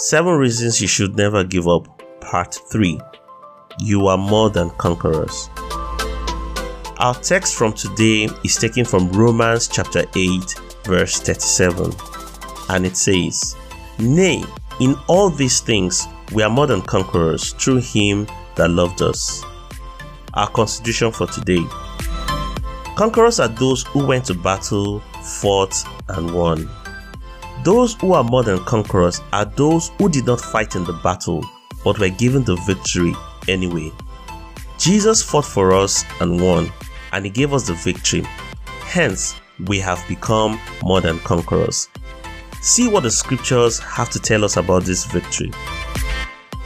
Seven Reasons You Should Never Give Up, Part 3 You Are More Than Conquerors. Our text from today is taken from Romans chapter 8, verse 37. And it says, Nay, in all these things we are more than conquerors through him that loved us. Our constitution for today. Conquerors are those who went to battle, fought, and won. Those who are more than conquerors are those who did not fight in the battle but were given the victory anyway. Jesus fought for us and won and He gave us the victory. Hence, we have become more than conquerors. See what the scriptures have to tell us about this victory.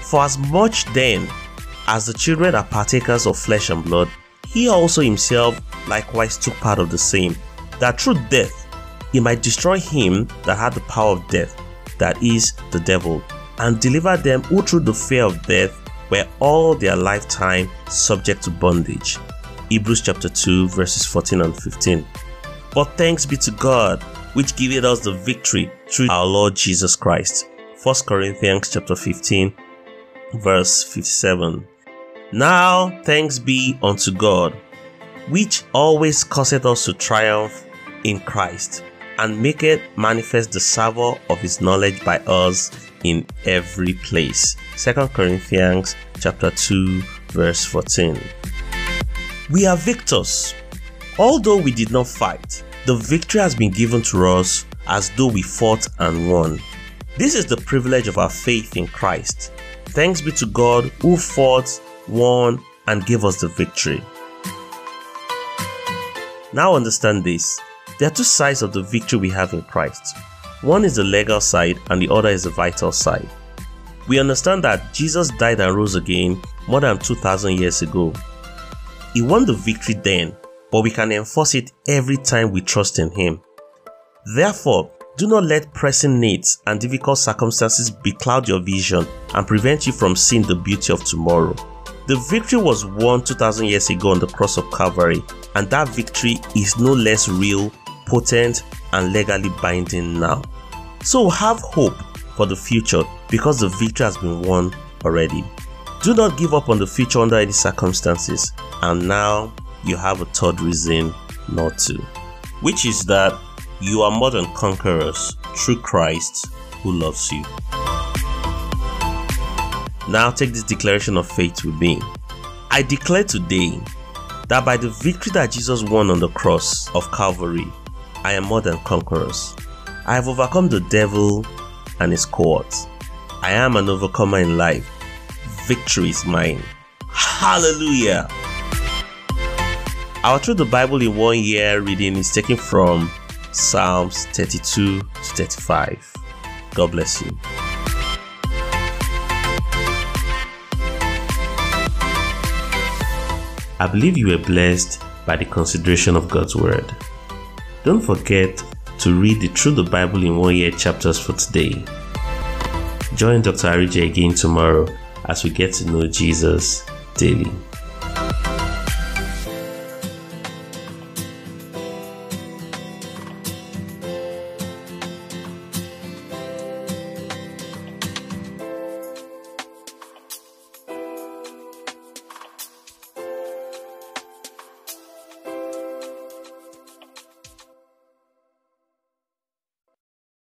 For as much then as the children are partakers of flesh and blood, he also himself likewise took part of the same, that through death he might destroy him that had the power of death, that is, the devil, and deliver them who through the fear of death were all their lifetime subject to bondage. Hebrews chapter 2, verses 14 and 15. But thanks be to God, which giveth us the victory through our Lord Jesus Christ. 1 Corinthians chapter 15, verse 57. Now thanks be unto God, which always causeth us to triumph in Christ, and maketh manifest the savour of his knowledge by us in every place. 2 Corinthians chapter 2, verse 14. We are victors. Although we did not fight, the victory has been given to us as though we fought and won. This is the privilege of our faith in Christ. Thanks be to God who fought, won, and gave us the victory. Now understand this. There are two sides of the victory we have in Christ. One is the legal side and the other is the vital side. We understand that Jesus died and rose again more than 2000 years ago he won the victory then, but we can enforce it every time we trust in Him. Therefore, do not let pressing needs and difficult circumstances becloud your vision and prevent you from seeing the beauty of tomorrow. The victory was won 2000 years ago on the cross of Calvary, and that victory is no less real, potent, and legally binding now. So have hope for the future because the victory has been won already. Do not give up on the future under any circumstances. And now you have a third reason not to, which is that you are more than conquerors through Christ who loves you. Now take this declaration of faith with me. I declare today that by the victory that Jesus won on the cross of Calvary, I am more than conquerors. I have overcome the devil and his cohorts. I am an overcomer in life victory is mine. Hallelujah. Our Through the Bible in One Year reading is taken from Psalms 32 to 35. God bless you. I believe you were blessed by the consideration of God's Word. Don't forget to read the Through the Bible in One Year chapters for today. Join Dr. Arije again tomorrow as we get to know Jesus daily.